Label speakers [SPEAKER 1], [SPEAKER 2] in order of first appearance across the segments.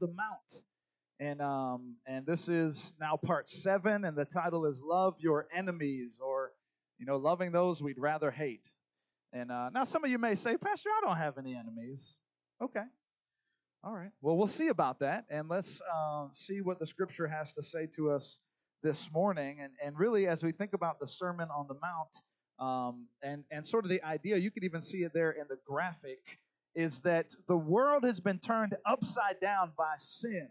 [SPEAKER 1] the Mount. And um, and this is now part seven, and the title is "Love Your Enemies," or you know, loving those we'd rather hate. And uh, now some of you may say, Pastor, I don't have any enemies. Okay, all right. Well, we'll see about that, and let's uh, see what the Scripture has to say to us this morning. And and really, as we think about the Sermon on the Mount, um, and and sort of the idea, you could even see it there in the graphic, is that the world has been turned upside down by sin.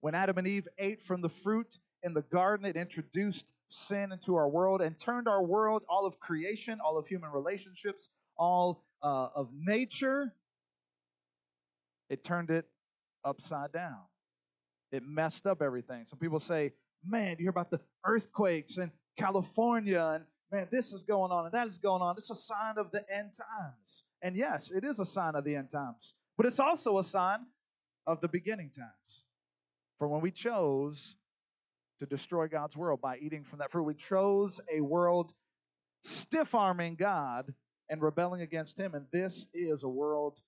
[SPEAKER 1] When Adam and Eve ate from the fruit in the garden, it introduced sin into our world and turned our world, all of creation, all of human relationships, all uh, of nature, it turned it upside down. It messed up everything. Some people say, man, you hear about the earthquakes in California, and man, this is going on and that is going on. It's a sign of the end times. And yes, it is a sign of the end times, but it's also a sign of the beginning times. For when we chose to destroy God's world by eating from that fruit, we chose a world stiff arming God and rebelling against Him. And this is a world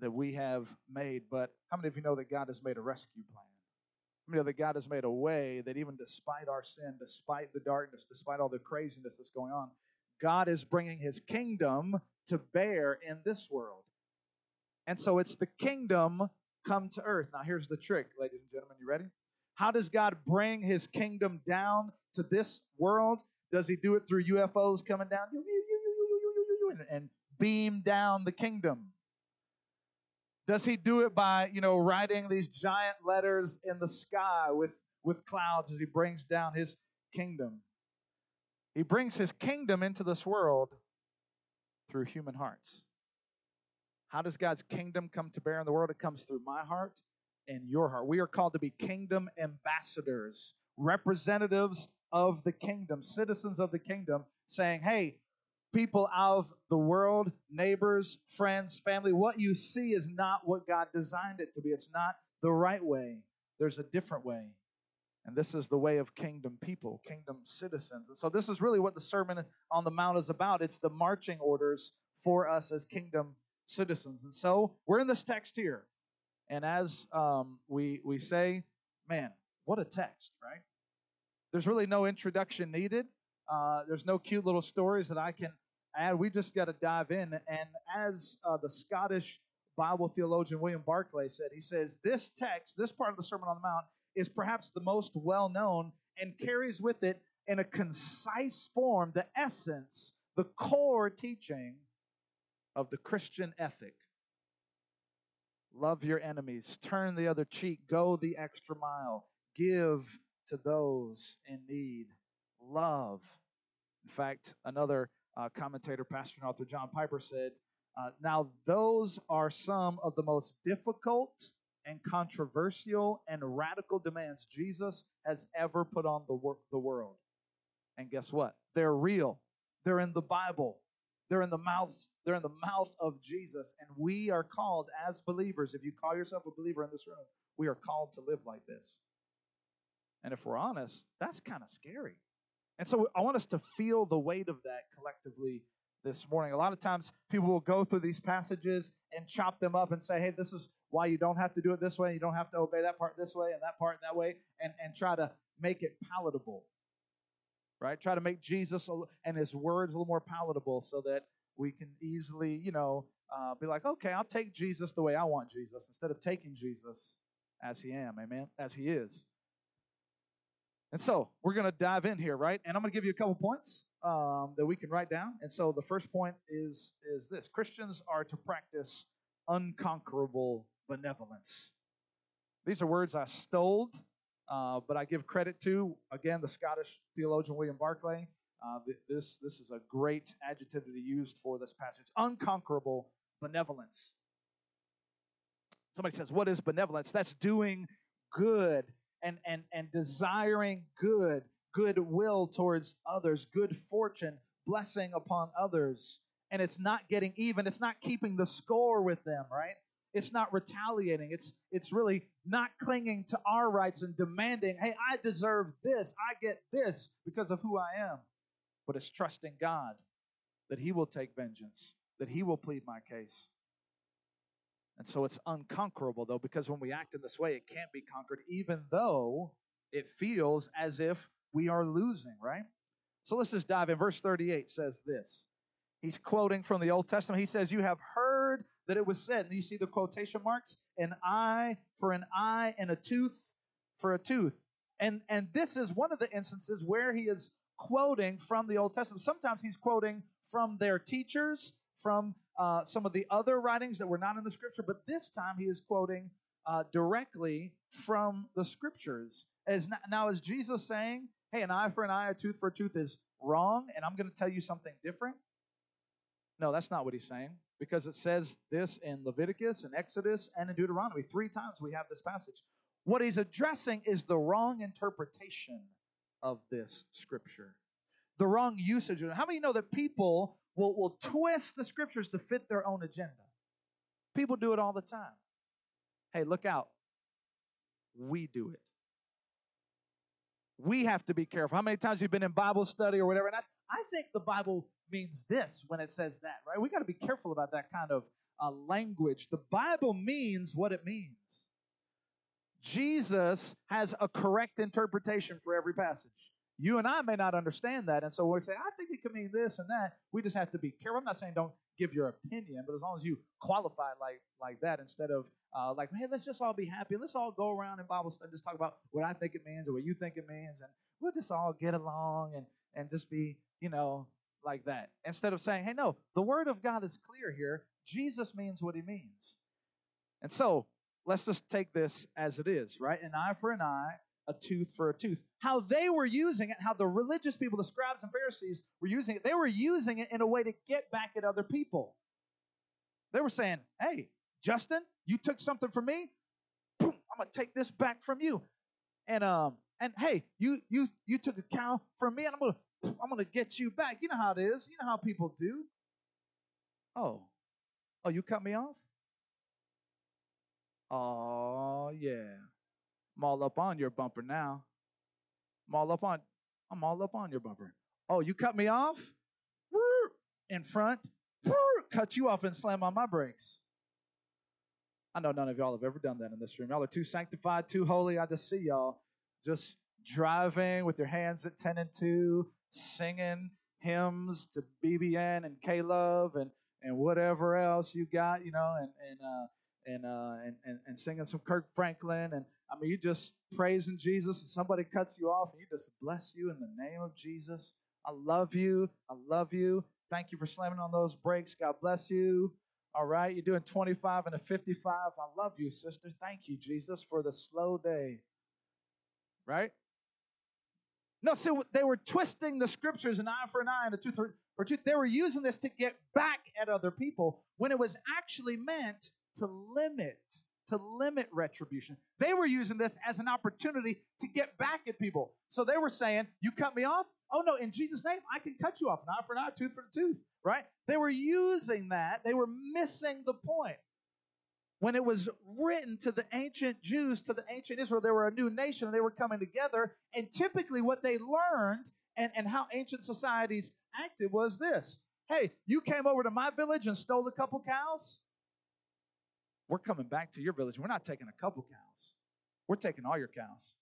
[SPEAKER 1] that we have made. But how many of you know that God has made a rescue plan? How many know that God has made a way that even despite our sin, despite the darkness, despite all the craziness that's going on, God is bringing His kingdom to bear in this world. And so it's the kingdom come to earth. Now, here's the trick, ladies and gentlemen. You ready? How does God bring his kingdom down to this world? Does he do it through UFOs coming down and beam down the kingdom? Does he do it by, you know, writing these giant letters in the sky with, with clouds as he brings down his kingdom? He brings his kingdom into this world through human hearts. How does God's kingdom come to bear in the world? It comes through my heart and your heart. We are called to be kingdom ambassadors, representatives of the kingdom, citizens of the kingdom, saying, hey, people of the world, neighbors, friends, family, what you see is not what God designed it to be. It's not the right way. There's a different way. And this is the way of kingdom people, kingdom citizens. And so this is really what the Sermon on the Mount is about. It's the marching orders for us as kingdom citizens. And so we're in this text here. And as um, we, we say, man, what a text, right? There's really no introduction needed. Uh, there's no cute little stories that I can add. We just got to dive in. And as uh, the Scottish Bible theologian William Barclay said, he says, This text, this part of the Sermon on the Mount, is perhaps the most well known and carries with it in a concise form the essence, the core teaching of the Christian ethic. Love your enemies, turn the other cheek, go the extra mile, give to those in need, love. In fact, another uh, commentator, pastor and author John Piper said, uh, Now, those are some of the most difficult and controversial and radical demands Jesus has ever put on the, wor- the world. And guess what? They're real. They're in the Bible. They're in the mouth, they're in the mouth of Jesus. And we are called as believers, if you call yourself a believer in this room, we are called to live like this. And if we're honest, that's kind of scary. And so I want us to feel the weight of that collectively this morning. A lot of times people will go through these passages and chop them up and say, hey, this is why you don't have to do it this way, you don't have to obey that part this way and that part that way, and, and try to make it palatable right? Try to make Jesus and his words a little more palatable so that we can easily, you know, uh, be like, okay, I'll take Jesus the way I want Jesus instead of taking Jesus as he am, amen, as he is. And so we're going to dive in here, right? And I'm going to give you a couple points um, that we can write down. And so the first point is is this: Christians are to practice unconquerable benevolence. These are words I stole uh, but I give credit to, again, the Scottish theologian William Barclay. Uh, this, this is a great adjective to be used for this passage unconquerable benevolence. Somebody says, What is benevolence? That's doing good and, and, and desiring good, goodwill towards others, good fortune, blessing upon others. And it's not getting even, it's not keeping the score with them, right? It's not retaliating. It's it's really not clinging to our rights and demanding, "Hey, I deserve this. I get this because of who I am." But it's trusting God that he will take vengeance, that he will plead my case. And so it's unconquerable, though, because when we act in this way, it can't be conquered, even though it feels as if we are losing, right? So let's just dive in. Verse 38 says this. He's quoting from the Old Testament. He says, You have heard that it was said, and you see the quotation marks? An eye for an eye and a tooth for a tooth. And, and this is one of the instances where he is quoting from the Old Testament. Sometimes he's quoting from their teachers, from uh, some of the other writings that were not in the scripture, but this time he is quoting uh, directly from the scriptures. As now, is Jesus saying, "Hey, an eye for an eye, a tooth for a tooth is wrong," and I'm going to tell you something different? No, that's not what he's saying, because it says this in Leviticus and Exodus and in Deuteronomy three times. We have this passage. What he's addressing is the wrong interpretation of this scripture, the wrong usage. How many know that people will, will twist the scriptures to fit their own agenda? People do it all the time. Hey, look out. We do it. We have to be careful. How many times you've been in Bible study or whatever? And I, I think the Bible means this when it says that, right? We got to be careful about that kind of uh, language. The Bible means what it means. Jesus has a correct interpretation for every passage. You and I may not understand that, and so we say, I think it could mean this and that. We just have to be careful. I'm not saying don't give your opinion, but as long as you qualify like like that, instead of uh, like, hey, let's just all be happy. Let's all go around in Bible study, just talk about what I think it means or what you think it means, and we'll just all get along and and just be, you know, like that. Instead of saying, hey, no, the Word of God is clear here. Jesus means what He means, and so let's just take this as it is, right? An eye for an eye, a tooth for a tooth. How they were using it, how the religious people, the scribes and Pharisees were using it, they were using it in a way to get back at other people. They were saying, hey, Justin, you took something from me. Boom, I'm gonna take this back from you. And um, and hey, you you you took a cow from me, and I'm gonna I'm gonna get you back. You know how it is. You know how people do. Oh, oh, you cut me off. Oh, yeah. I'm all up on your bumper now. I'm all up on I'm all up on your bumper. Oh, you cut me off? In front. Cut you off and slam on my brakes. I know none of y'all have ever done that in this room. Y'all are too sanctified, too holy. I just see y'all just driving with your hands at 10 and 2, singing hymns to BBN and K Love and, and whatever else you got, you know, and, and uh, and, uh, and, and, and singing some Kirk Franklin. And I mean, you just praising Jesus, and somebody cuts you off, and you just bless you in the name of Jesus. I love you. I love you. Thank you for slamming on those brakes. God bless you. All right, you're doing 25 and a 55. I love you, sister. Thank you, Jesus, for the slow day. Right? No, so they were twisting the scriptures an eye for an eye and a tooth for, for tooth. They were using this to get back at other people when it was actually meant to limit to limit retribution. They were using this as an opportunity to get back at people. So they were saying, "You cut me off? Oh no, in Jesus' name, I can cut you off, an eye for an eye, tooth for a tooth." Right? They were using that. They were missing the point. When it was written to the ancient Jews, to the ancient Israel, they were a new nation and they were coming together. And typically, what they learned and, and how ancient societies acted was this Hey, you came over to my village and stole a couple cows? We're coming back to your village. We're not taking a couple cows. We're taking all your cows.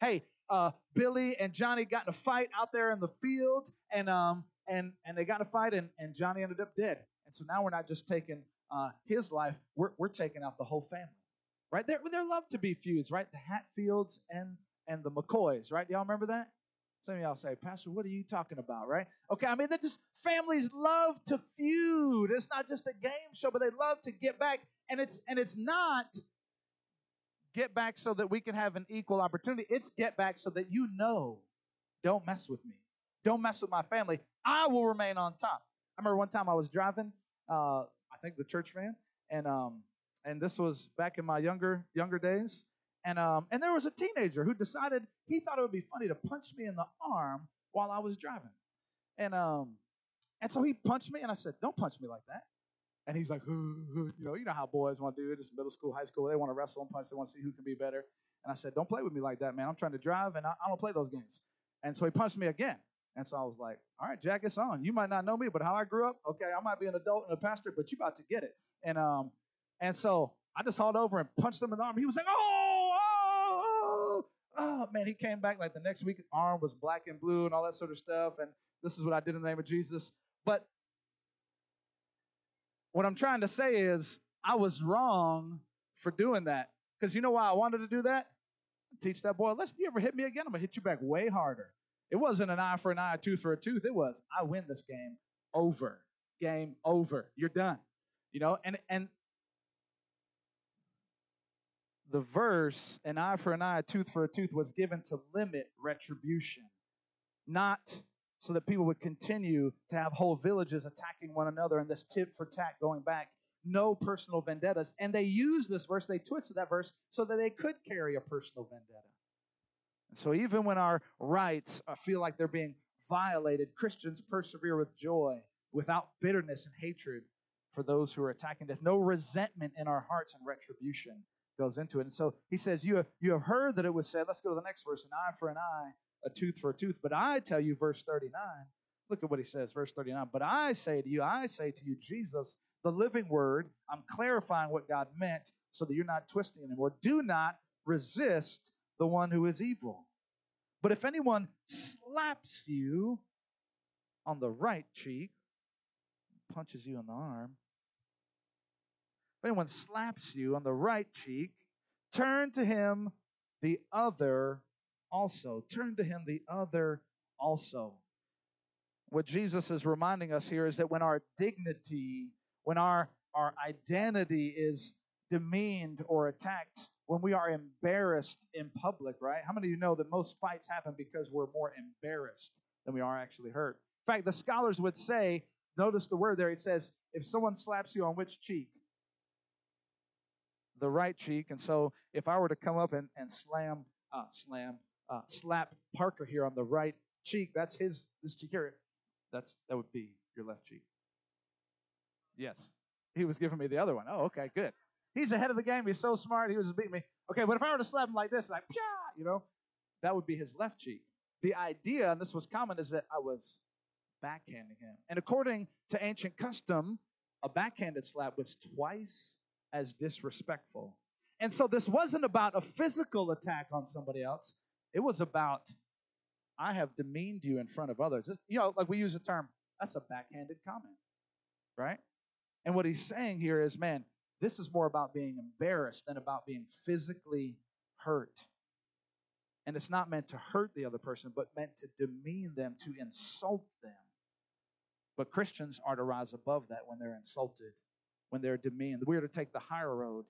[SPEAKER 1] Hey, uh, Billy and Johnny got in a fight out there in the field, and um, and and they got in a fight, and, and Johnny ended up dead. And so now we're not just taking uh, his life; we're we're taking out the whole family, right? There there love to be feuds, right? The Hatfields and and the McCoys, right? Y'all remember that? Some of y'all say, Pastor, what are you talking about, right? Okay, I mean, that just families love to feud. It's not just a game show, but they love to get back and it's and it's not get back so that we can have an equal opportunity. It's get back so that you know, don't mess with me. Don't mess with my family. I will remain on top. I remember one time I was driving, uh, I think the church van, and um, and this was back in my younger younger days, and um, and there was a teenager who decided he thought it would be funny to punch me in the arm while I was driving, and um, and so he punched me, and I said, "Don't punch me like that." And he's like, you know, you know how boys want to do it. It's middle school, high school. They want to wrestle and punch. They want to see who can be better. And I said, don't play with me like that, man. I'm trying to drive, and I, I don't play those games. And so he punched me again. And so I was like, all right, Jack, it's on. You might not know me, but how I grew up, okay, I might be an adult and a pastor, but you about to get it. And um, And so I just hauled over and punched him in the arm. He was like, oh, oh, oh, oh, man. He came back like the next week, arm was black and blue and all that sort of stuff. And this is what I did in the name of Jesus. But what I'm trying to say is, I was wrong for doing that. Because you know why I wanted to do that? Teach that boy, listen, you ever hit me again? I'm to hit you back way harder. It wasn't an eye for an eye, a tooth for a tooth. It was, I win this game over. Game over. You're done. You know, and, and the verse, an eye for an eye, a tooth for a tooth, was given to limit retribution, not so that people would continue to have whole villages attacking one another and this tit for tat going back. No personal vendettas. And they used this verse, they twisted that verse so that they could carry a personal vendetta. And so even when our rights uh, feel like they're being violated, Christians persevere with joy, without bitterness and hatred for those who are attacking death. No resentment in our hearts and retribution goes into it. And so he says, You have, you have heard that it was said, let's go to the next verse, an eye for an eye, a tooth for a tooth. But I tell you, verse 39, look at what he says, verse 39. But I say to you, I say to you, Jesus, the living word, I'm clarifying what God meant so that you're not twisting anymore. Do not resist the one who is evil. But if anyone slaps you on the right cheek, punches you in the arm, if anyone slaps you on the right cheek, turn to him the other also. Turn to him the other also. What Jesus is reminding us here is that when our dignity, when our, our identity is demeaned or attacked, when we are embarrassed in public, right? How many of you know that most fights happen because we're more embarrassed than we are actually hurt? In fact, the scholars would say, notice the word there, it says, if someone slaps you on which cheek? The right cheek. And so if I were to come up and, and slam, uh, slam, uh, slap Parker here on the right cheek, that's his, this cheek here. That's, that would be your left cheek. Yes. He was giving me the other one. Oh, okay, good. He's ahead of the game. He's so smart. He was beating me. Okay, but if I were to slap him like this, like, Pya! you know, that would be his left cheek. The idea, and this was common, is that I was backhanding him. And according to ancient custom, a backhanded slap was twice as disrespectful. And so this wasn't about a physical attack on somebody else. It was about, I have demeaned you in front of others. You know, like we use the term, that's a backhanded comment, right? And what he's saying here is, man, this is more about being embarrassed than about being physically hurt. And it's not meant to hurt the other person, but meant to demean them, to insult them. But Christians are to rise above that when they're insulted, when they're demeaned. We are to take the higher road.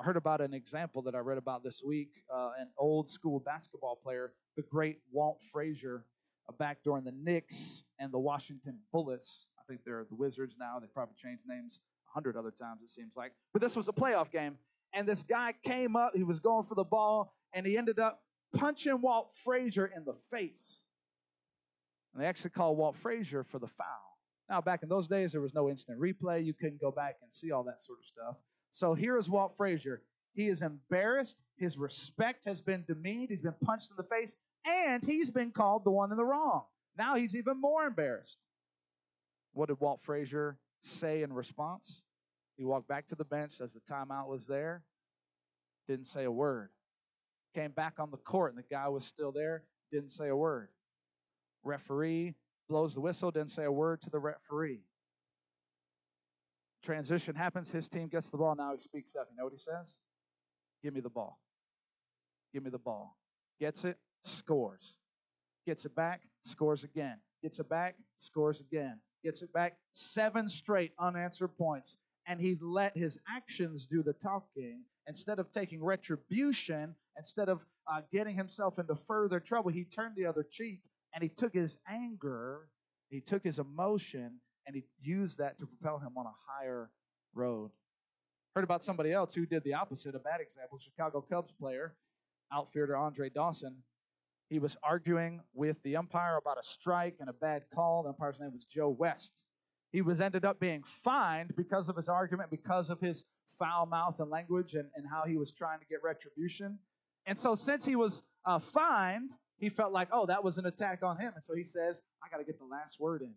[SPEAKER 1] I heard about an example that I read about this week. Uh, an old school basketball player, the great Walt Frazier, uh, back during the Knicks and the Washington Bullets. I think they're the Wizards now. They probably changed names hundred other times it seems like. But this was a playoff game, and this guy came up. He was going for the ball, and he ended up punching Walt Frazier in the face. And they actually called Walt Frazier for the foul. Now, back in those days, there was no instant replay. You couldn't go back and see all that sort of stuff. So here is Walt Frazier. He is embarrassed. His respect has been demeaned. He's been punched in the face, and he's been called the one in the wrong. Now he's even more embarrassed. What did Walt Frazier say in response. He walked back to the bench as the timeout was there, didn't say a word. Came back on the court and the guy was still there, didn't say a word. Referee blows the whistle, didn't say a word to the referee. Transition happens, his team gets the ball, now he speaks up. You know what he says? Give me the ball. Give me the ball. Gets it, scores. Gets it back, scores again. Gets it back, scores again gets it back, seven straight unanswered points. And he let his actions do the talking. Instead of taking retribution, instead of uh, getting himself into further trouble, he turned the other cheek and he took his anger, he took his emotion, and he used that to propel him on a higher road. Heard about somebody else who did the opposite, a bad example. Chicago Cubs player, outfielder Andre Dawson, he was arguing with the umpire about a strike and a bad call. The umpire's name was Joe West. He was ended up being fined because of his argument, because of his foul mouth and language and, and how he was trying to get retribution. And so, since he was uh, fined, he felt like, oh, that was an attack on him. And so he says, I got to get the last word in.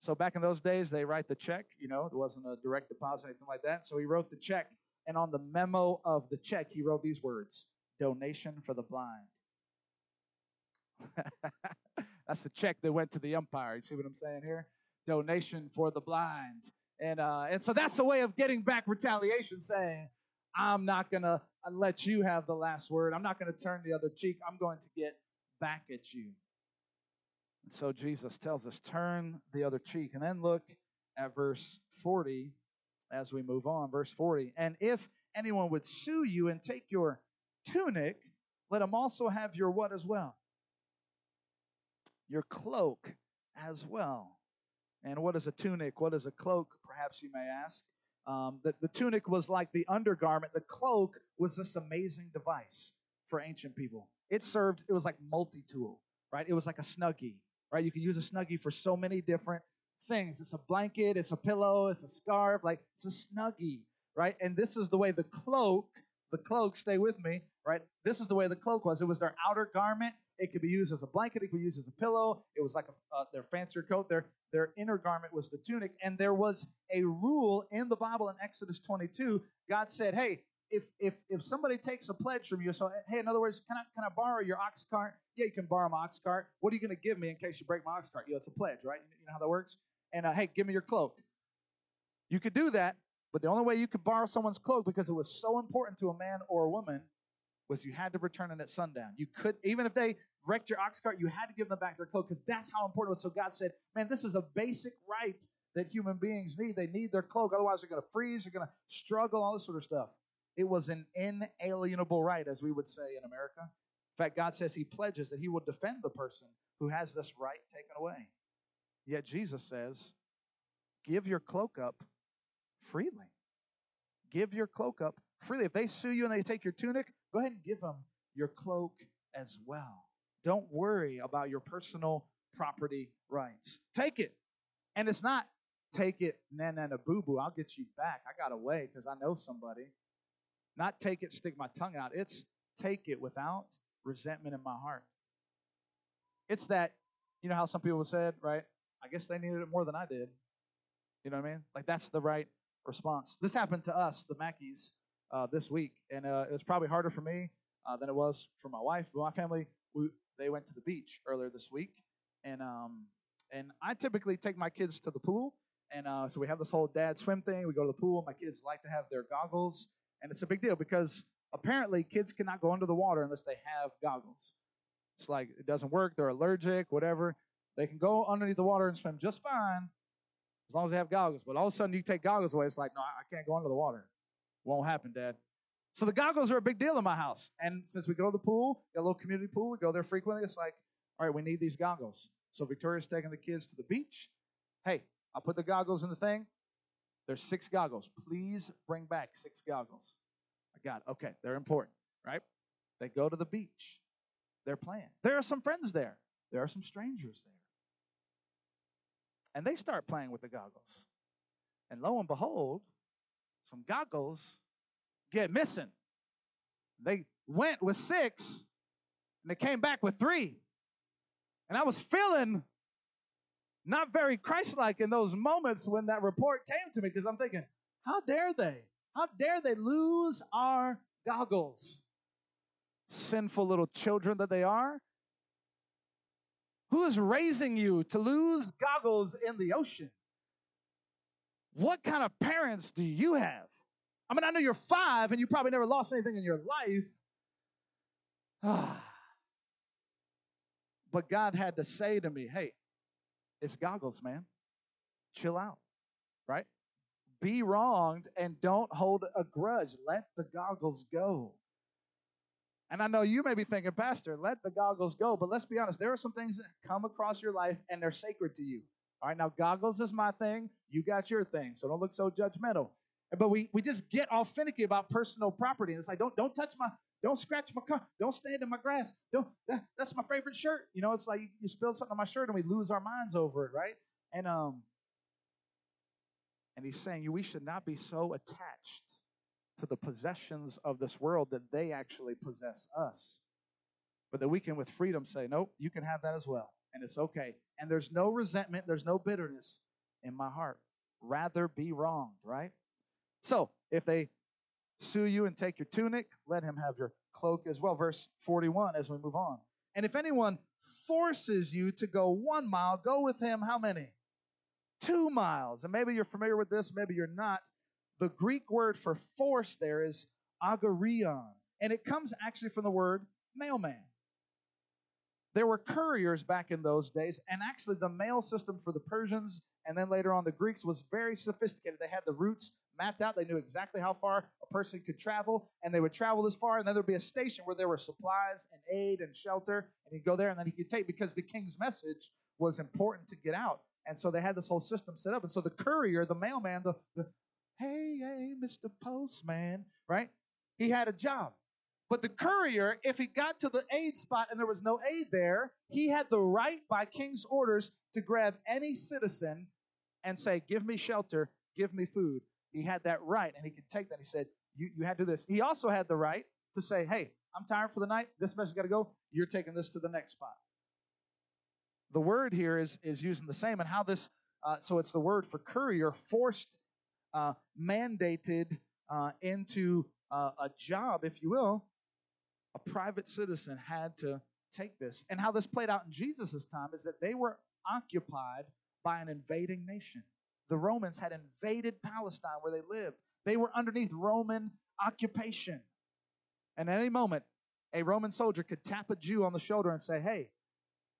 [SPEAKER 1] So back in those days, they write the check. You know, there wasn't a direct deposit, or anything like that. So he wrote the check, and on the memo of the check, he wrote these words: "Donation for the blind." That's the check that went to the umpire. You see what I'm saying here? Donation for the blind. And uh, and so that's the way of getting back retaliation, saying, I'm not gonna let you have the last word. I'm not gonna turn the other cheek. I'm going to get back at you. And so Jesus tells us, turn the other cheek. And then look at verse 40 as we move on. Verse 40. And if anyone would sue you and take your tunic, let him also have your what as well? Your cloak as well. And what is a tunic? What is a cloak? Perhaps you may ask. Um, the, the tunic was like the undergarment. The cloak was this amazing device for ancient people. It served, it was like multi tool, right? It was like a snuggie, right? You can use a snuggie for so many different things. It's a blanket, it's a pillow, it's a scarf, like it's a snuggie, right? And this is the way the cloak, the cloak, stay with me, right? This is the way the cloak was. It was their outer garment. It could be used as a blanket. It could be used as a pillow. It was like a, uh, their fancier coat. Their their inner garment was the tunic. And there was a rule in the Bible in Exodus 22. God said, "Hey, if if if somebody takes a pledge from you, so hey, in other words, can I can I borrow your ox cart? Yeah, you can borrow my ox cart. What are you going to give me in case you break my ox cart? You know, it's a pledge, right? You know how that works. And uh, hey, give me your cloak. You could do that, but the only way you could borrow someone's cloak because it was so important to a man or a woman was you had to return it at sundown. You could, even if they wrecked your ox cart, you had to give them back their cloak because that's how important it was. So God said, man, this is a basic right that human beings need. They need their cloak. Otherwise, they're going to freeze, they're going to struggle, all this sort of stuff. It was an inalienable right, as we would say in America. In fact, God says He pledges that He will defend the person who has this right taken away. Yet Jesus says, give your cloak up freely. Give your cloak up freely. If they sue you and they take your tunic, go ahead and give them your cloak as well. Don't worry about your personal property rights. Take it. And it's not take it, na na na boo boo, I'll get you back. I got away because I know somebody. Not take it, stick my tongue out. It's take it without resentment in my heart. It's that, you know how some people said, right? I guess they needed it more than I did. You know what I mean? Like that's the right response. This happened to us, the Mackies, uh, this week, and uh, it was probably harder for me uh, than it was for my wife. But my family, we, they went to the beach earlier this week, and um, and I typically take my kids to the pool, and uh, so we have this whole dad swim thing. We go to the pool. My kids like to have their goggles, and it's a big deal because apparently kids cannot go under the water unless they have goggles. It's like it doesn't work. They're allergic, whatever. They can go underneath the water and swim just fine as long as they have goggles. But all of a sudden, you take goggles away. It's like, no, I can't go under the water. Won't happen, Dad. So the goggles are a big deal in my house. And since we go to the pool, a little community pool, we go there frequently. It's like, all right, we need these goggles. So Victoria's taking the kids to the beach. Hey, I'll put the goggles in the thing. There's six goggles. Please bring back six goggles. I got it. Okay, they're important, right? They go to the beach. They're playing. There are some friends there. There are some strangers there. And they start playing with the goggles. And lo and behold, some goggles get missing. They went with six and they came back with three. And I was feeling not very Christ like in those moments when that report came to me because I'm thinking, how dare they? How dare they lose our goggles? Sinful little children that they are. Who is raising you to lose goggles in the ocean? What kind of parents do you have? I mean, I know you're five and you probably never lost anything in your life. but God had to say to me, hey, it's goggles, man. Chill out, right? Be wronged and don't hold a grudge. Let the goggles go. And I know you may be thinking, Pastor, let the goggles go. But let's be honest, there are some things that come across your life and they're sacred to you. All right, now goggles is my thing. You got your thing. So don't look so judgmental. But we, we just get all finicky about personal property. And it's like, don't don't touch my, don't scratch my car, don't stand in my grass. Don't that, that's my favorite shirt. You know, it's like you, you spill something on my shirt and we lose our minds over it, right? And um and he's saying we should not be so attached to the possessions of this world that they actually possess us. But that we can with freedom say, nope, you can have that as well. And it's okay. And there's no resentment, there's no bitterness. in my heart. Rather be wronged, right? So, if they sue you and take your tunic, let him have your cloak as well. Verse 41 as we move on. And if anyone forces you to go one mile, go with him how many? Two miles. And maybe you're familiar with this, maybe you're not. The Greek word for force there is agorion, and it comes actually from the word mailman. There were couriers back in those days, and actually the mail system for the Persians and then later on the Greeks was very sophisticated. They had the routes mapped out. They knew exactly how far a person could travel, and they would travel this far, and then there'd be a station where there were supplies and aid and shelter, and he'd go there, and then he could take because the king's message was important to get out. And so they had this whole system set up. And so the courier, the mailman, the, the hey, hey, Mr. Postman, right? He had a job. But the courier, if he got to the aid spot and there was no aid there, he had the right by king's orders to grab any citizen and say, Give me shelter, give me food. He had that right, and he could take that. He said, You, you had to do this. He also had the right to say, Hey, I'm tired for the night. This message got to go. You're taking this to the next spot. The word here is, is using the same, and how this, uh, so it's the word for courier, forced, uh, mandated uh, into uh, a job, if you will. A private citizen had to take this. And how this played out in Jesus' time is that they were occupied by an invading nation. The Romans had invaded Palestine where they lived. They were underneath Roman occupation. And at any moment, a Roman soldier could tap a Jew on the shoulder and say, Hey,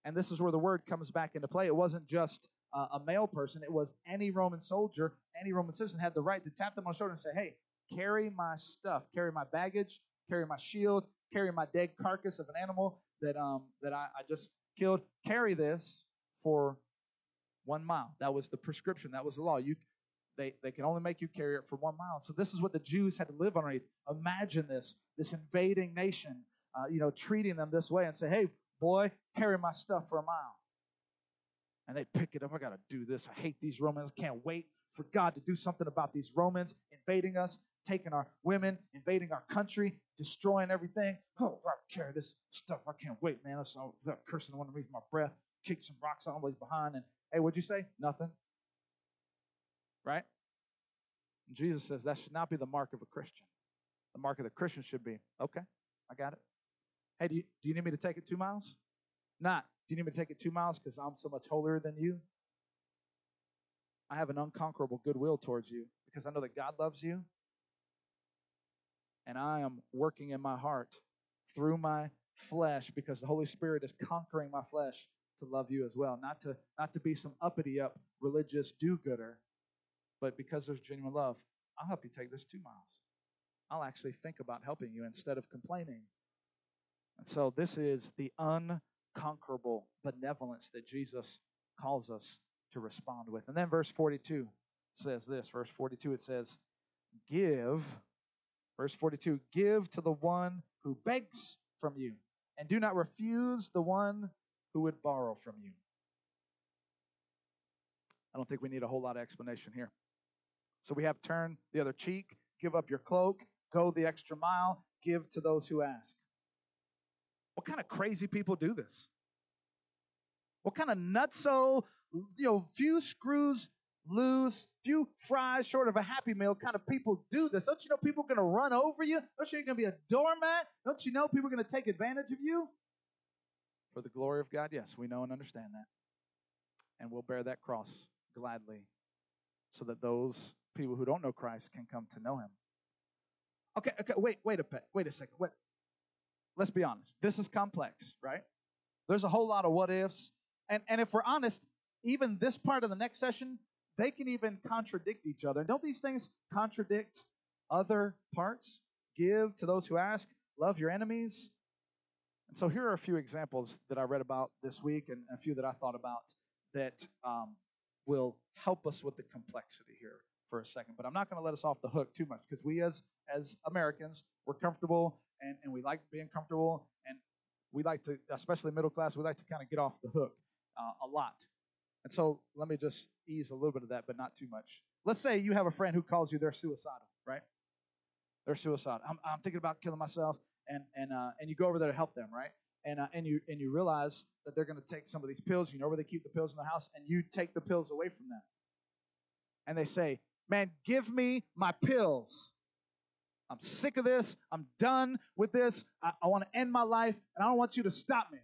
[SPEAKER 1] and this is where the word comes back into play. It wasn't just uh, a mail person, it was any Roman soldier, any Roman citizen had the right to tap them on the shoulder and say, Hey, carry my stuff, carry my baggage, carry my shield, carry my dead carcass of an animal that um that I, I just killed. Carry this for one mile. That was the prescription. That was the law. You, they, they can only make you carry it for one mile. So this is what the Jews had to live underneath. Imagine this, this invading nation, uh, you know, treating them this way and say, hey, boy, carry my stuff for a mile. And they pick it up. I got to do this. I hate these Romans. I can't wait for God to do something about these Romans invading us, taking our women, invading our country, destroying everything. Oh, I carry this stuff. I can't wait, man. That cursing underneath my breath. Kick some rocks on the way behind and Hey, what'd you say? Nothing. Right? And Jesus says that should not be the mark of a Christian. The mark of the Christian should be, okay, I got it. Hey, do you, do you need me to take it two miles? Not. Do you need me to take it two miles because I'm so much holier than you? I have an unconquerable goodwill towards you because I know that God loves you. And I am working in my heart through my flesh because the Holy Spirit is conquering my flesh to love you as well. Not to not to be some uppity up religious do-gooder, but because there's genuine love, I'll help you take this two miles. I'll actually think about helping you instead of complaining. And so this is the unconquerable benevolence that Jesus calls us to respond with. And then verse 42 says this. Verse 42 it says, "Give." Verse 42, "Give to the one who begs from you, and do not refuse the one who would borrow from you. I don't think we need a whole lot of explanation here. So we have turn the other cheek, give up your cloak, go the extra mile, give to those who ask. What kind of crazy people do this? What kind of nutso, you know, few screws loose, few fries short of a happy meal kind of people do this? Don't you know people are going to run over you? Don't you know you're going to be a doormat? Don't you know people are going to take advantage of you? For the glory of God, yes, we know and understand that. And we'll bear that cross gladly so that those people who don't know Christ can come to know him. Okay, okay, wait, wait a bit. wait a second. Wait. Let's be honest. This is complex, right? There's a whole lot of what ifs. And and if we're honest, even this part of the next session, they can even contradict each other. Don't these things contradict other parts? Give to those who ask, love your enemies, and so here are a few examples that I read about this week and a few that I thought about that um, will help us with the complexity here for a second. But I'm not going to let us off the hook too much because we as as Americans, we're comfortable and, and we like being comfortable and we like to, especially middle class, we like to kind of get off the hook uh, a lot. And so let me just ease a little bit of that, but not too much. Let's say you have a friend who calls you they're suicidal, right? They're suicidal. I'm, I'm thinking about killing myself and and uh, and you go over there to help them, right? And uh, and you and you realize that they're going to take some of these pills. You know where they keep the pills in the house, and you take the pills away from them. and they say, Man, give me my pills. I'm sick of this. I'm done with this. I, I want to end my life, and I don't want you to stop me.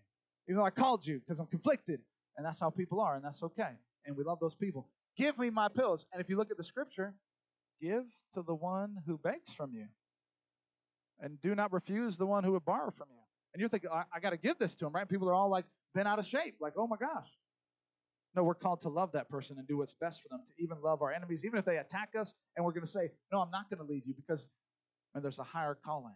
[SPEAKER 1] Even though I called you because I'm conflicted. And that's how people are, and that's okay. And we love those people. Give me my pills. And if you look at the scripture, give to the one who begs from you. And do not refuse the one who would borrow from you. And you're thinking, I, I got to give this to him, right? People are all like been out of shape, like, oh my gosh. No, we're called to love that person and do what's best for them, to even love our enemies, even if they attack us. And we're going to say, no, I'm not going to leave you because and there's a higher calling,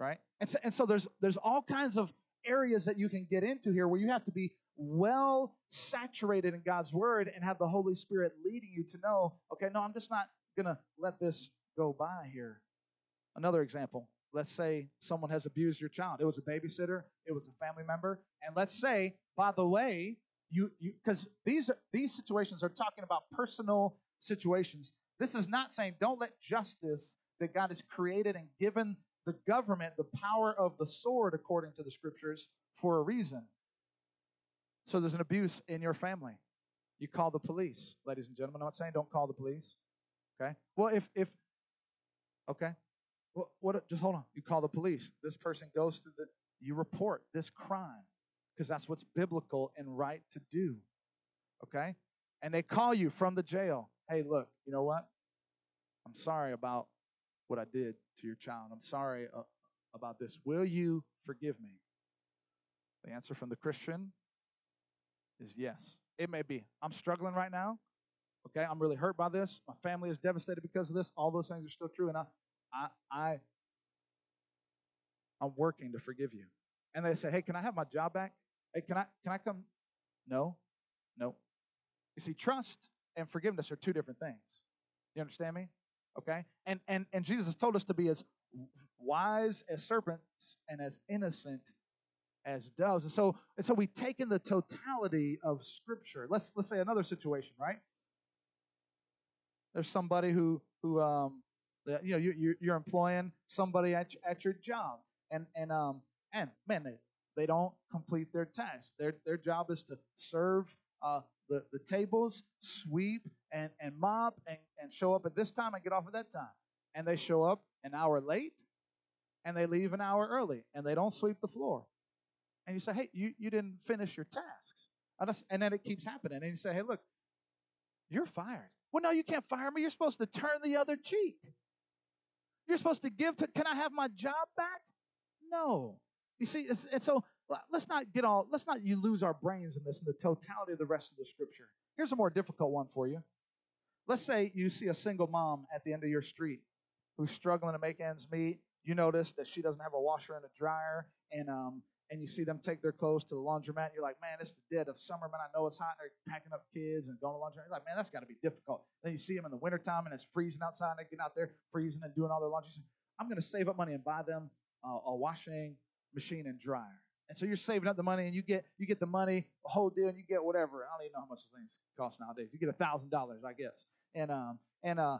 [SPEAKER 1] right? And so, and so there's there's all kinds of areas that you can get into here where you have to be well saturated in God's word and have the Holy Spirit leading you to know, okay, no, I'm just not going to let this go by here. Another example. Let's say someone has abused your child. It was a babysitter, it was a family member, and let's say, by the way, you because these these situations are talking about personal situations. This is not saying don't let justice that God has created and given the government the power of the sword according to the scriptures for a reason. So there's an abuse in your family. You call the police, ladies and gentlemen. I'm not saying don't call the police. Okay? Well, if if okay, well, what? Just hold on. You call the police. This person goes to the. You report this crime because that's what's biblical and right to do. Okay? And they call you from the jail. Hey, look, you know what? I'm sorry about what I did to your child. I'm sorry uh, about this. Will you forgive me? The answer from the Christian is yes. It may be. I'm struggling right now. Okay, I'm really hurt by this. My family is devastated because of this. All those things are still true, and I, I, I, I'm working to forgive you. And they say, Hey, can I have my job back? Hey, can I can I come? No, no. You see, trust and forgiveness are two different things. You understand me? Okay? And and and Jesus told us to be as wise as serpents and as innocent as doves. And so and so we take in the totality of Scripture. Let's let's say another situation, right? There's somebody who who um you know you you're employing somebody at at your job, and and um and man they they don't complete their task. Their, their job is to serve uh, the, the tables, sweep, and, and mop, and, and show up at this time and get off at that time. And they show up an hour late, and they leave an hour early, and they don't sweep the floor. And you say, hey, you, you didn't finish your tasks. And then it keeps happening. And you say, hey, look, you're fired. Well, no, you can't fire me. You're supposed to turn the other cheek. You're supposed to give to, can I have my job back? No. You see, it's, it's so let's not get all let's not you lose our brains in this in the totality of the rest of the scripture. Here's a more difficult one for you. Let's say you see a single mom at the end of your street who's struggling to make ends meet. You notice that she doesn't have a washer and a dryer, and um, and you see them take their clothes to the laundromat. and You're like, man, it's the dead of summer, man. I know it's hot. and They're packing up kids and going to laundromat. You're like, man, that's got to be difficult. Then you see them in the wintertime and it's freezing outside. And they get out there freezing and doing all their laundry. I'm going to save up money and buy them uh, a washing machine and dryer. And so you're saving up the money and you get you get the money, whole deal, and you get whatever. I don't even know how much those things cost nowadays. You get a thousand dollars, I guess. And um and uh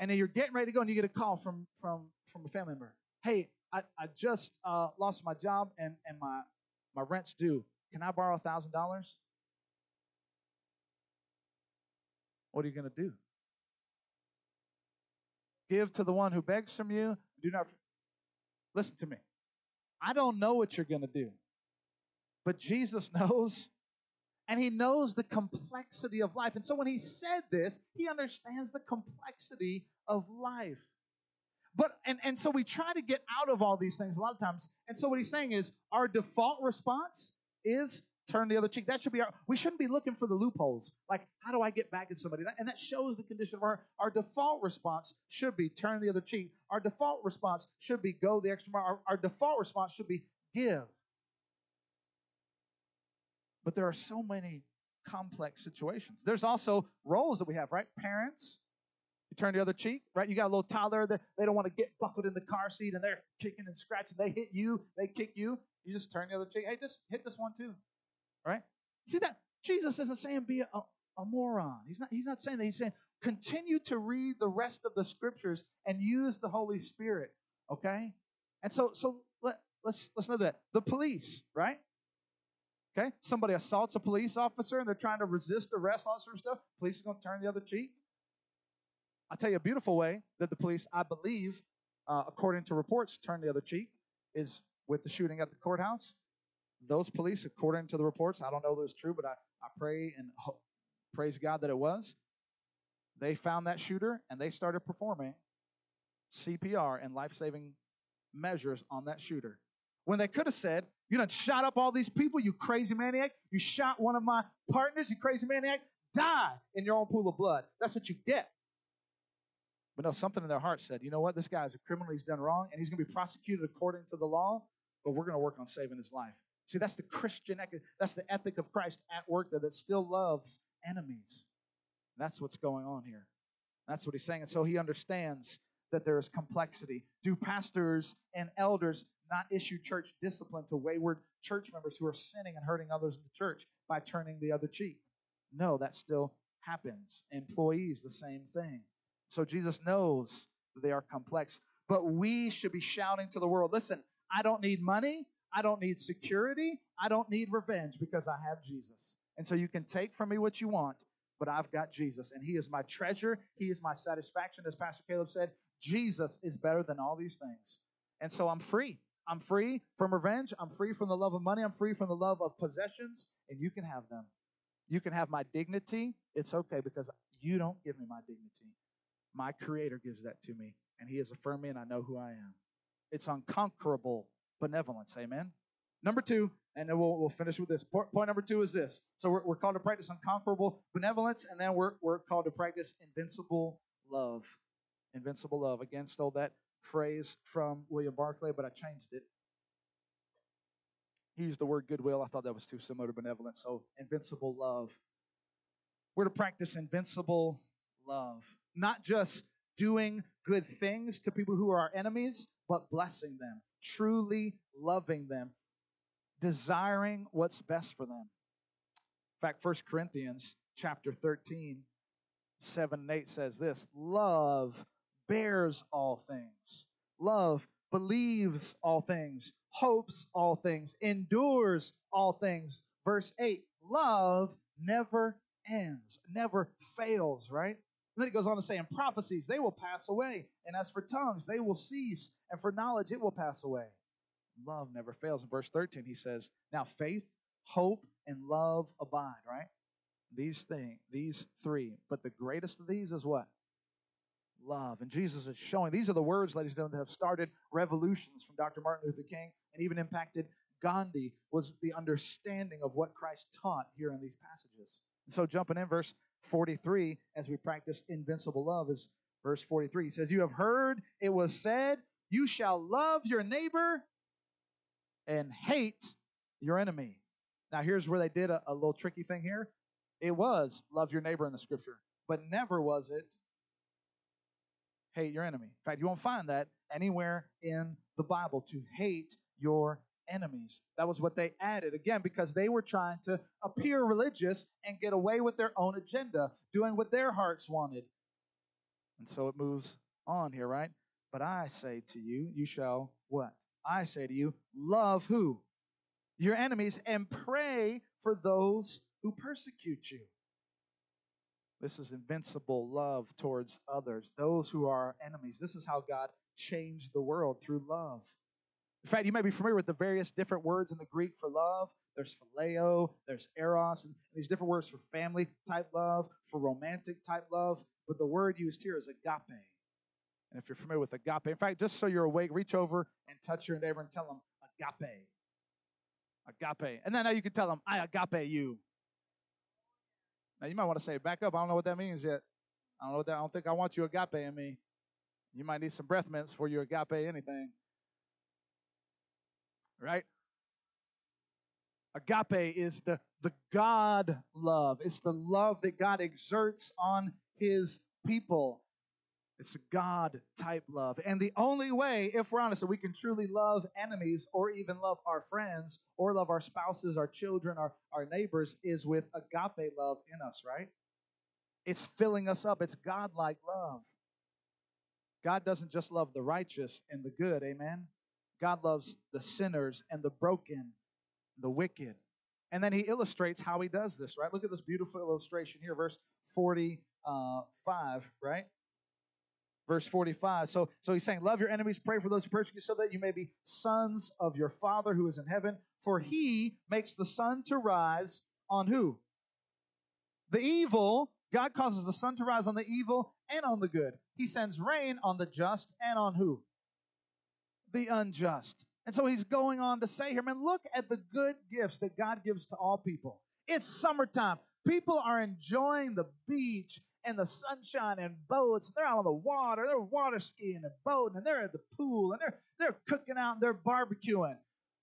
[SPEAKER 1] and then you're getting ready to go and you get a call from from from a family member. Hey, I, I just uh, lost my job and, and my my rent's due. Can I borrow a thousand dollars? What are you going to do? Give to the one who begs from you. Do not listen to me. I don't know what you're going to do. But Jesus knows. And he knows the complexity of life. And so when he said this, he understands the complexity of life. But and, and so we try to get out of all these things a lot of times. And so what he's saying is our default response is turn the other cheek. That should be our we shouldn't be looking for the loopholes. Like, how do I get back at somebody? And that shows the condition of our our default response should be turn the other cheek. Our default response should be go the extra mile. Our, our default response should be give. But there are so many complex situations. There's also roles that we have, right? Parents, you turn the other cheek, right? You got a little toddler that they don't want to get buckled in the car seat and they're kicking and scratching. They hit you, they kick you. You just turn the other cheek. Hey, just hit this one too. Right? See that? Jesus isn't saying be a, a moron. He's not, he's not saying that. He's saying continue to read the rest of the scriptures and use the Holy Spirit. Okay? And so so let, let's let's know that. The police, right? Okay? Somebody assaults a police officer and they're trying to resist arrest, all that sort of stuff. Police is going to turn the other cheek. I'll tell you a beautiful way that the police, I believe, uh, according to reports, turned the other cheek is with the shooting at the courthouse. Those police, according to the reports, I don't know if it's true, but I, I pray and ho- praise God that it was. They found that shooter and they started performing CPR and life saving measures on that shooter. When they could have said, You done shot up all these people, you crazy maniac. You shot one of my partners, you crazy maniac. Die in your own pool of blood. That's what you get. But no, something in their heart said, You know what? This guy is a criminal. He's done wrong, and he's going to be prosecuted according to the law, but we're going to work on saving his life. See, that's the Christian, ethic. that's the ethic of Christ at work there that still loves enemies. That's what's going on here. That's what he's saying. And so he understands that there is complexity. Do pastors and elders not issue church discipline to wayward church members who are sinning and hurting others in the church by turning the other cheek? No, that still happens. Employees, the same thing. So Jesus knows that they are complex. But we should be shouting to the world listen, I don't need money. I don't need security. I don't need revenge because I have Jesus. And so you can take from me what you want, but I've got Jesus. And He is my treasure. He is my satisfaction. As Pastor Caleb said, Jesus is better than all these things. And so I'm free. I'm free from revenge. I'm free from the love of money. I'm free from the love of possessions, and you can have them. You can have my dignity. It's okay because you don't give me my dignity. My Creator gives that to me, and He has affirmed me, and I know who I am. It's unconquerable benevolence. Amen. Number two, and then we'll, we'll finish with this. Point number two is this. So we're, we're called to practice unconquerable benevolence, and then we're, we're called to practice invincible love. Invincible love. Again, stole that phrase from William Barclay, but I changed it. He used the word goodwill. I thought that was too similar to benevolence. So, invincible love. We're to practice invincible love. Not just doing good things to people who are our enemies, but blessing them, truly loving them, desiring what's best for them. In fact, 1 Corinthians chapter 13, 7 and 8 says this Love bears all things. Love believes all things, hopes all things, endures all things. Verse 8 Love never ends, never fails, right? And then he goes on to say, In prophecies, they will pass away. And as for tongues, they will cease. And for knowledge, it will pass away. Love never fails. In verse 13, he says, Now faith, hope, and love abide, right? These things, these three. But the greatest of these is what? Love. And Jesus is showing, these are the words, ladies and gentlemen, that have started revolutions from Dr. Martin Luther King and even impacted Gandhi, was the understanding of what Christ taught here in these passages. And so jumping in, verse 43 as we practice invincible love is verse 43. He says, You have heard it was said, You shall love your neighbor and hate your enemy. Now, here's where they did a, a little tricky thing here. It was love your neighbor in the scripture, but never was it hate your enemy. In fact, you won't find that anywhere in the Bible to hate your enemies. That was what they added, again, because they were trying to appear religious and get away with their own agenda, doing what their hearts wanted. And so it moves on here, right? But I say to you, you shall what? I say to you, love who? Your enemies and pray for those who persecute you. This is invincible love towards others, those who are enemies. This is how God changed the world through love. In fact, you may be familiar with the various different words in the Greek for love. There's phileo, there's eros, and these different words for family type love, for romantic type love. But the word used here is agape. And if you're familiar with agape, in fact, just so you're awake, reach over and touch your neighbor and tell them agape. Agape. And then now you can tell them, I agape you. Now you might want to say, back up. I don't know what that means yet. I don't know that. I don't think I want you agape in me. You might need some breath mints for your agape anything right? Agape is the, the God love. It's the love that God exerts on his people. It's a God type love. And the only way, if we're honest, that we can truly love enemies or even love our friends or love our spouses, our children, our, our neighbors is with agape love in us, right? It's filling us up. It's God like love. God doesn't just love the righteous and the good, amen? God loves the sinners and the broken, the wicked. And then he illustrates how he does this, right? Look at this beautiful illustration here, verse 45, right? Verse 45. So, so he's saying, Love your enemies, pray for those who persecute you, so that you may be sons of your Father who is in heaven. For he makes the sun to rise on who? The evil. God causes the sun to rise on the evil and on the good. He sends rain on the just and on who? The unjust. And so he's going on to say here, man, look at the good gifts that God gives to all people. It's summertime. People are enjoying the beach and the sunshine and boats. They're out on the water. They're water skiing and boating, and they're at the pool, and they're they're cooking out and they're barbecuing.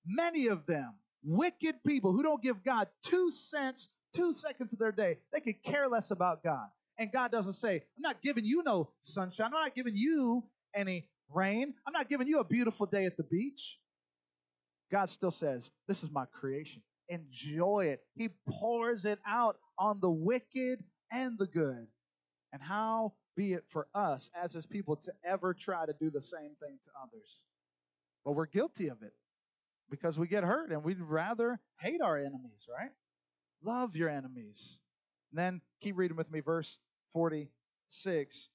[SPEAKER 1] Many of them, wicked people who don't give God two cents, two seconds of their day. They could care less about God. And God doesn't say, I'm not giving you no sunshine. I'm not giving you any rain. I'm not giving you a beautiful day at the beach. God still says, This is my creation. Enjoy it. He pours it out on the wicked and the good. And how be it for us as his people to ever try to do the same thing to others? But we're guilty of it because we get hurt and we'd rather hate our enemies, right? Love your enemies. And then keep reading with me, verse 46.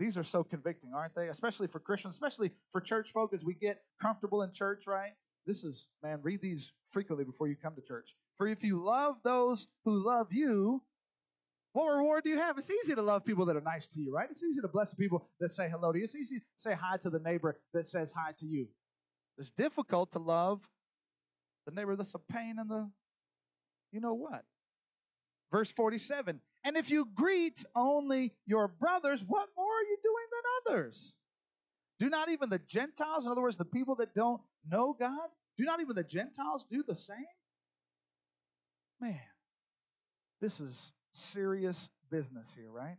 [SPEAKER 1] These are so convicting, aren't they? Especially for Christians, especially for church folk as we get comfortable in church, right? This is, man, read these frequently before you come to church. For if you love those who love you, what reward do you have? It's easy to love people that are nice to you, right? It's easy to bless the people that say hello to you. It's easy to say hi to the neighbor that says hi to you. It's difficult to love the neighbor that's a pain in the, you know what? Verse 47 And if you greet only your brothers, what more are you doing than others? Do not even the Gentiles, in other words, the people that don't know God, do not even the Gentiles do the same? Man, this is serious business here, right?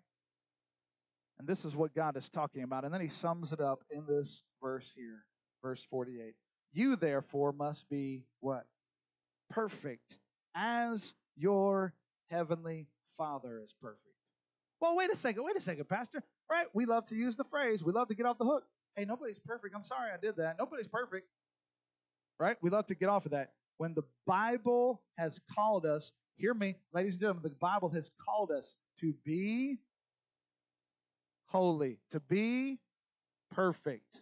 [SPEAKER 1] And this is what God is talking about. And then he sums it up in this verse here, verse 48. You therefore must be what? Perfect, as your heavenly Father is perfect. Well, wait a second, wait a second, Pastor. Right? We love to use the phrase, we love to get off the hook. Hey, nobody's perfect. I'm sorry I did that. Nobody's perfect. Right? We love to get off of that. When the Bible has called us, hear me, ladies and gentlemen, the Bible has called us to be holy, to be perfect.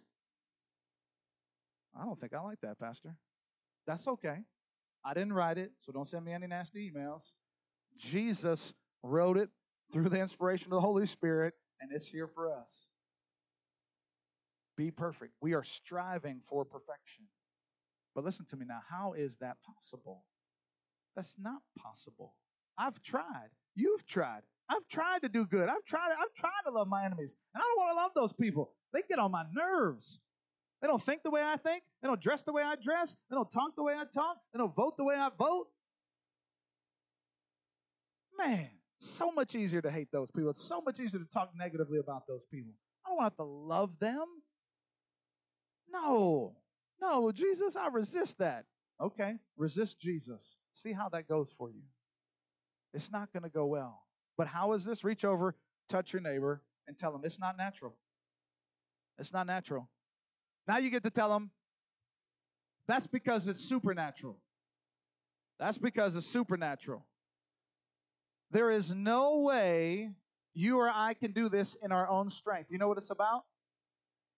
[SPEAKER 1] I don't think I like that, Pastor. That's okay. I didn't write it, so don't send me any nasty emails. Jesus wrote it through the inspiration of the Holy Spirit, and it's here for us. Be perfect. We are striving for perfection. But listen to me now. How is that possible? That's not possible. I've tried. You've tried. I've tried to do good. I've tried. I've tried to love my enemies, and I don't want to love those people. They get on my nerves. They don't think the way I think. They don't dress the way I dress. They don't talk the way I talk. They don't vote the way I vote. Man, so much easier to hate those people. It's so much easier to talk negatively about those people. I don't want to love them. No, no, Jesus, I resist that. Okay, resist Jesus. See how that goes for you. It's not going to go well. But how is this? Reach over, touch your neighbor, and tell them it's not natural. It's not natural. Now you get to tell them that's because it's supernatural. That's because it's supernatural. There is no way you or I can do this in our own strength. You know what it's about?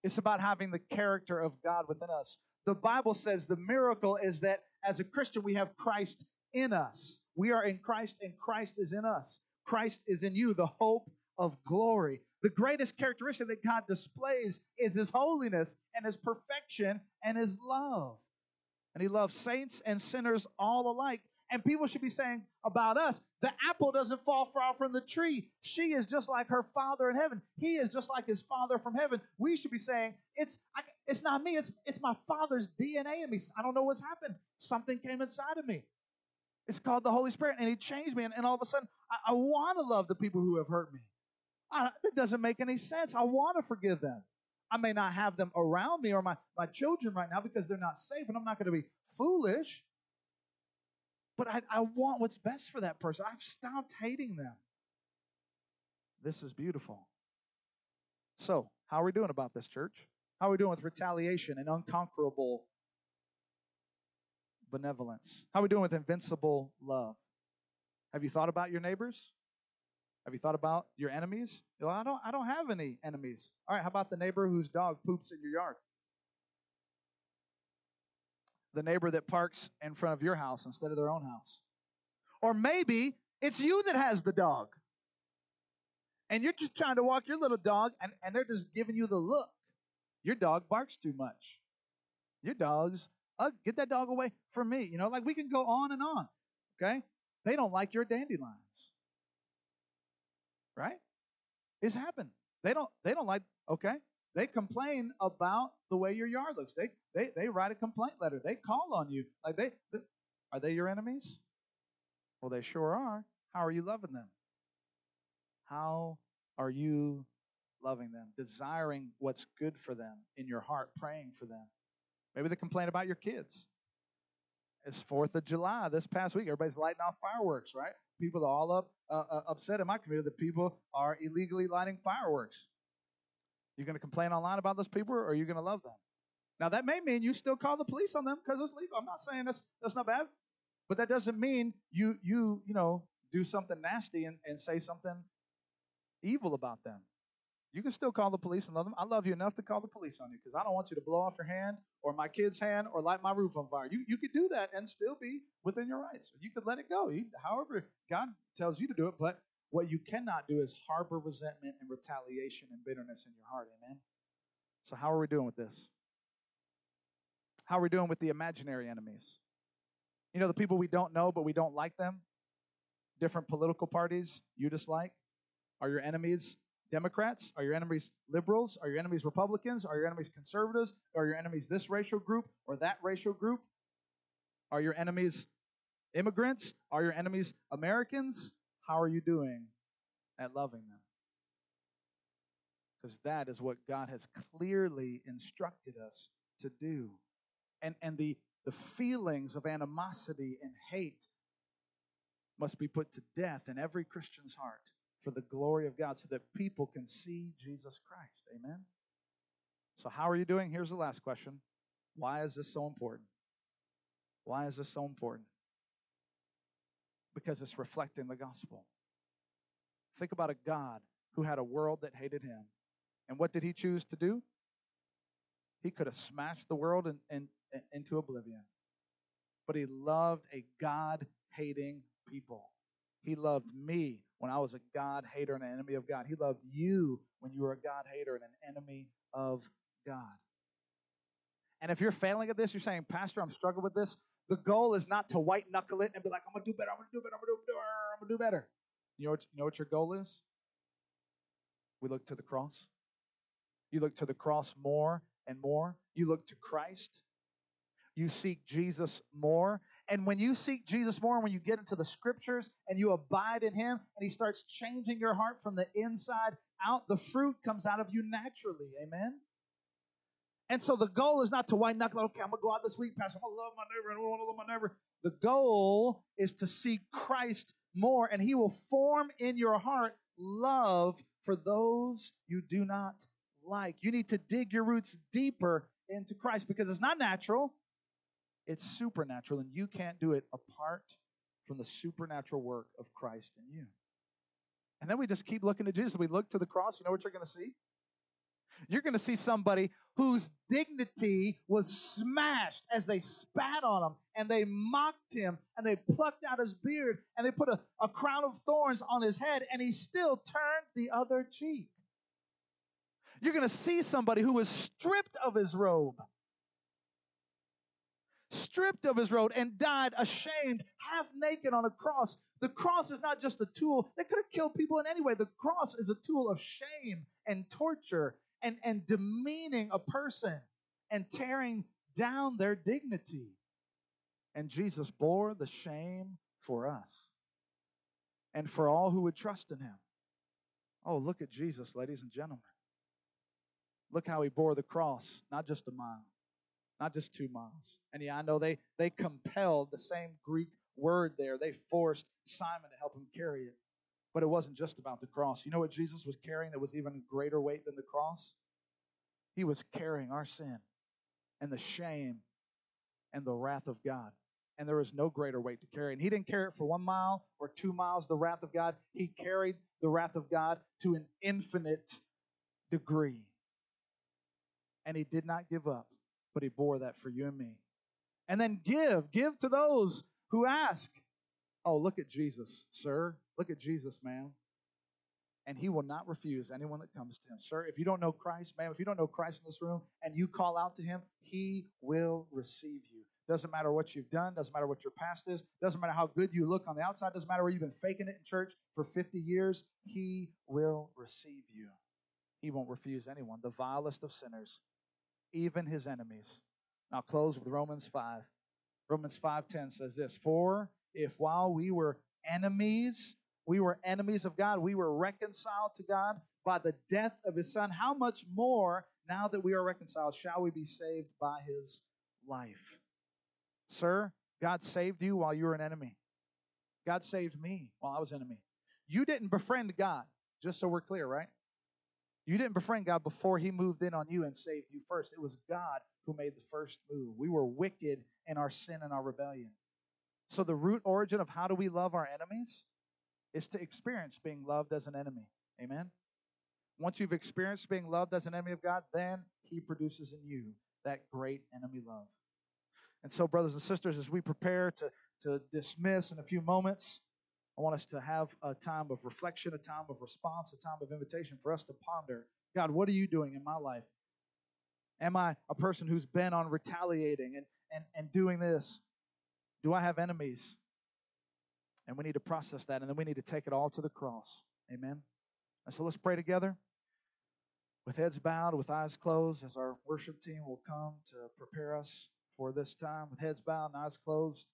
[SPEAKER 1] It's about having the character of God within us. The Bible says the miracle is that as a Christian, we have Christ in us. We are in Christ, and Christ is in us. Christ is in you, the hope of glory. The greatest characteristic that God displays is His holiness and His perfection and His love. And He loves saints and sinners all alike. And people should be saying about us, the apple doesn't fall far from the tree. She is just like her father in heaven. He is just like his father from heaven. We should be saying, it's I, it's not me. It's it's my father's DNA in me. I don't know what's happened. Something came inside of me. It's called the Holy Spirit, and He changed me. And, and all of a sudden, I, I want to love the people who have hurt me. I, it doesn't make any sense. I want to forgive them. I may not have them around me or my, my children right now because they're not safe, and I'm not going to be foolish. But I, I want what's best for that person. I've stopped hating them. This is beautiful. So, how are we doing about this, church? How are we doing with retaliation and unconquerable benevolence? How are we doing with invincible love? Have you thought about your neighbors? Have you thought about your enemies? Well, I don't I don't have any enemies. All right, how about the neighbor whose dog poops in your yard? The neighbor that parks in front of your house instead of their own house. Or maybe it's you that has the dog. And you're just trying to walk your little dog and, and they're just giving you the look. Your dog barks too much. Your dog's uh, get that dog away from me. You know, like we can go on and on. Okay? They don't like your dandelions. Right? It's happened. They don't they don't like okay. They complain about the way your yard looks. They they they write a complaint letter. They call on you. Like they, they are they your enemies? Well, they sure are. How are you loving them? How are you loving them, desiring what's good for them in your heart, praying for them? Maybe they complain about your kids. It's Fourth of July this past week. Everybody's lighting off fireworks, right? People are all up uh, uh, upset in my community that people are illegally lighting fireworks. You're going to complain online about those people, or are you going to love them? Now that may mean you still call the police on them because it's legal. I'm not saying that's that's not bad, but that doesn't mean you you you know do something nasty and, and say something evil about them. You can still call the police and love them. I love you enough to call the police on you because I don't want you to blow off your hand or my kid's hand or light my roof on fire. You, you could do that and still be within your rights. You could let it go, you, however God tells you to do it. But what you cannot do is harbor resentment and retaliation and bitterness in your heart. Amen. So, how are we doing with this? How are we doing with the imaginary enemies? You know, the people we don't know, but we don't like them? Different political parties you dislike are your enemies Democrats? Are your enemies liberals? Are your enemies Republicans? Are your enemies conservatives? Are your enemies this racial group or that racial group? Are your enemies immigrants? Are your enemies Americans? How are you doing at loving them? Because that is what God has clearly instructed us to do. And, and the, the feelings of animosity and hate must be put to death in every Christian's heart for the glory of God so that people can see Jesus Christ. Amen? So, how are you doing? Here's the last question Why is this so important? Why is this so important? Because it's reflecting the gospel. Think about a God who had a world that hated him. And what did he choose to do? He could have smashed the world in, in, in, into oblivion. But he loved a God hating people. He loved me when I was a God hater and an enemy of God. He loved you when you were a God hater and an enemy of God. And if you're failing at this, you're saying, Pastor, I'm struggling with this. The goal is not to white knuckle it and be like, I'm gonna do better, I'm gonna do better, I'm gonna do better, I'm gonna do better. You know what, you know what your goal is? We look to the cross. You look to the cross more and more. You look to Christ. You seek Jesus more and when you seek Jesus more, when you get into the scriptures and you abide in Him, and He starts changing your heart from the inside out, the fruit comes out of you naturally. Amen? And so the goal is not to white knuckle, okay, I'm going to go out this week, Pastor, I'm going to love my neighbor, and I want to love my neighbor. The goal is to seek Christ more, and He will form in your heart love for those you do not like. You need to dig your roots deeper into Christ because it's not natural. It's supernatural, and you can't do it apart from the supernatural work of Christ in you. And then we just keep looking to Jesus. We look to the cross. You know what you're going to see? You're going to see somebody whose dignity was smashed as they spat on him and they mocked him and they plucked out his beard and they put a, a crown of thorns on his head and he still turned the other cheek. You're going to see somebody who was stripped of his robe stripped of his robe and died ashamed, half naked on a cross. The cross is not just a tool that could have killed people in any way. The cross is a tool of shame and torture and, and demeaning a person and tearing down their dignity. And Jesus bore the shame for us and for all who would trust in him. Oh, look at Jesus, ladies and gentlemen. Look how he bore the cross, not just a mile, not just two miles. And yeah, I know they, they compelled the same Greek word there. They forced Simon to help him carry it. But it wasn't just about the cross. You know what Jesus was carrying that was even greater weight than the cross? He was carrying our sin and the shame and the wrath of God. and there is no greater weight to carry. And he didn't carry it for one mile or two miles, the wrath of God. He carried the wrath of God to an infinite degree. And he did not give up, but he bore that for you and me. And then give, give to those who ask. Oh, look at Jesus, sir. Look at Jesus, ma'am. And he will not refuse anyone that comes to him. Sir, if you don't know Christ, ma'am, if you don't know Christ in this room and you call out to him, he will receive you. Doesn't matter what you've done, doesn't matter what your past is, doesn't matter how good you look on the outside, doesn't matter where you've been faking it in church for 50 years, he will receive you. He won't refuse anyone, the vilest of sinners, even his enemies. Now I'll close with Romans 5. Romans 5:10 says this, "For if while we were enemies, we were enemies of God, we were reconciled to God by the death of his son, how much more now that we are reconciled shall we be saved by his life?" Sir, God saved you while you were an enemy. God saved me while I was enemy. You didn't befriend God, just so we're clear, right? You didn't befriend God before he moved in on you and saved you first. It was God who made the first move. We were wicked in our sin and our rebellion. So the root origin of how do we love our enemies is to experience being loved as an enemy. Amen. Once you've experienced being loved as an enemy of God, then he produces in you that great enemy love. And so, brothers and sisters, as we prepare to, to dismiss in a few moments, I want us to have a time of reflection, a time of response, a time of invitation for us to ponder God, what are you doing in my life? Am I a person who's been on retaliating and, and, and doing this? Do I have enemies? And we need to process that, and then we need to take it all to the cross. Amen. And so let's pray together with heads bowed, with eyes closed, as our worship team will come to prepare us for this time with heads bowed and eyes closed.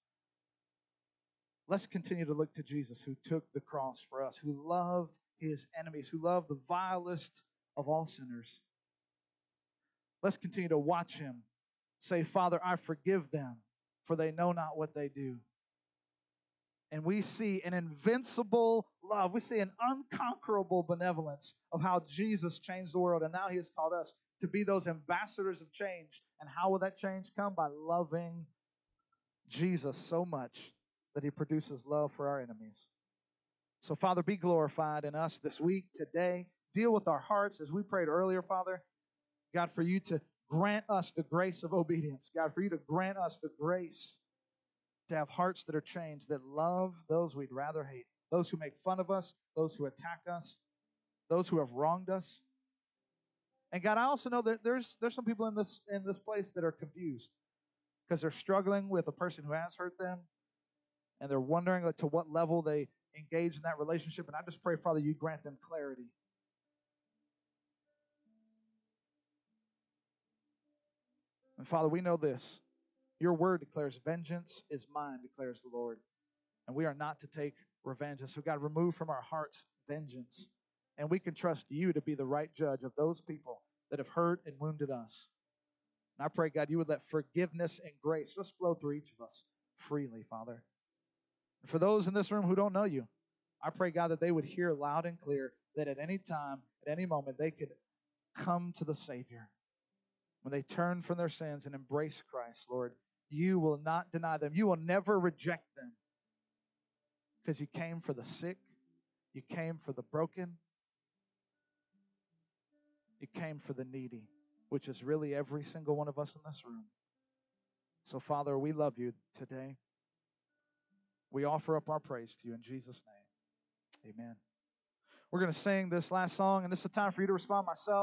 [SPEAKER 1] Let's continue to look to Jesus who took the cross for us, who loved his enemies, who loved the vilest of all sinners. Let's continue to watch him say, Father, I forgive them, for they know not what they do. And we see an invincible love. We see an unconquerable benevolence of how Jesus changed the world. And now he has called us to be those ambassadors of change. And how will that change come? By loving Jesus so much that he produces love for our enemies. So, Father, be glorified in us this week, today. Deal with our hearts as we prayed earlier, Father. God, for you to grant us the grace of obedience. God, for you to grant us the grace to have hearts that are changed, that love those we'd rather hate, those who make fun of us, those who attack us, those who have wronged us. And God, I also know that there's there's some people in this in this place that are confused because they're struggling with a person who has hurt them, and they're wondering like, to what level they engage in that relationship. And I just pray, Father, you grant them clarity. And Father, we know this. Your word declares, Vengeance is mine, declares the Lord. And we are not to take revenge. And so, God, remove from our hearts vengeance and we can trust you to be the right judge of those people that have hurt and wounded us. And I pray, God, you would let forgiveness and grace just flow through each of us freely, Father. And for those in this room who don't know you, I pray, God, that they would hear loud and clear that at any time, at any moment, they could come to the Savior. When they turn from their sins and embrace Christ, Lord, you will not deny them. You will never reject them because you came for the sick, you came for the broken, you came for the needy, which is really every single one of us in this room. So, Father, we love you today. We offer up our praise to you in Jesus' name. Amen. We're going to sing this last song, and this is a time for you to respond myself.